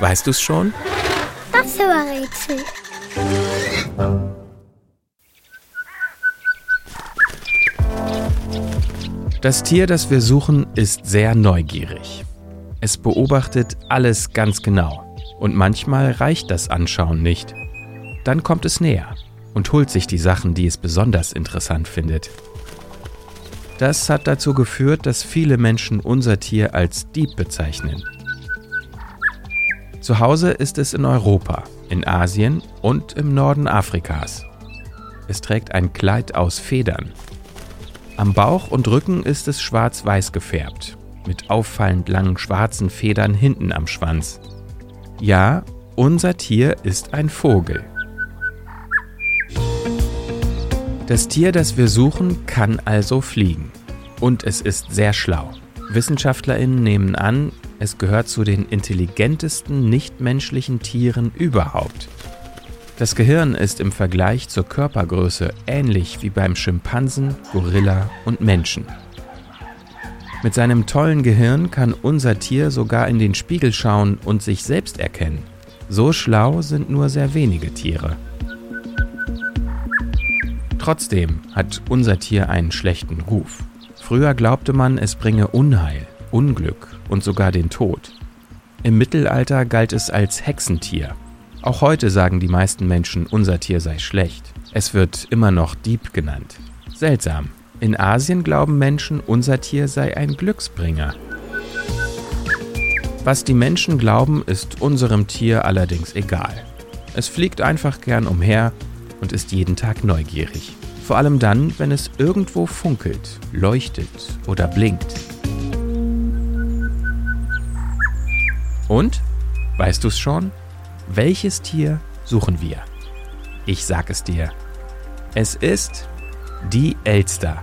Weißt du es schon? Das Rätsel. Das Tier, das wir suchen, ist sehr neugierig. Es beobachtet alles ganz genau und manchmal reicht das Anschauen nicht. Dann kommt es näher und holt sich die Sachen, die es besonders interessant findet. Das hat dazu geführt, dass viele Menschen unser Tier als Dieb bezeichnen. Zu Hause ist es in Europa, in Asien und im Norden Afrikas. Es trägt ein Kleid aus Federn. Am Bauch und Rücken ist es schwarz-weiß gefärbt, mit auffallend langen schwarzen Federn hinten am Schwanz. Ja, unser Tier ist ein Vogel. Das Tier, das wir suchen, kann also fliegen. Und es ist sehr schlau. Wissenschaftlerinnen nehmen an, es gehört zu den intelligentesten nichtmenschlichen Tieren überhaupt. Das Gehirn ist im Vergleich zur Körpergröße ähnlich wie beim Schimpansen, Gorilla und Menschen. Mit seinem tollen Gehirn kann unser Tier sogar in den Spiegel schauen und sich selbst erkennen. So schlau sind nur sehr wenige Tiere. Trotzdem hat unser Tier einen schlechten Ruf. Früher glaubte man, es bringe Unheil, Unglück und sogar den Tod. Im Mittelalter galt es als Hexentier. Auch heute sagen die meisten Menschen, unser Tier sei schlecht. Es wird immer noch Dieb genannt. Seltsam. In Asien glauben Menschen, unser Tier sei ein Glücksbringer. Was die Menschen glauben, ist unserem Tier allerdings egal. Es fliegt einfach gern umher und ist jeden Tag neugierig. Vor allem dann, wenn es irgendwo funkelt, leuchtet oder blinkt. Und? Weißt du es schon? Welches Tier suchen wir? Ich sag es dir. Es ist die Elster.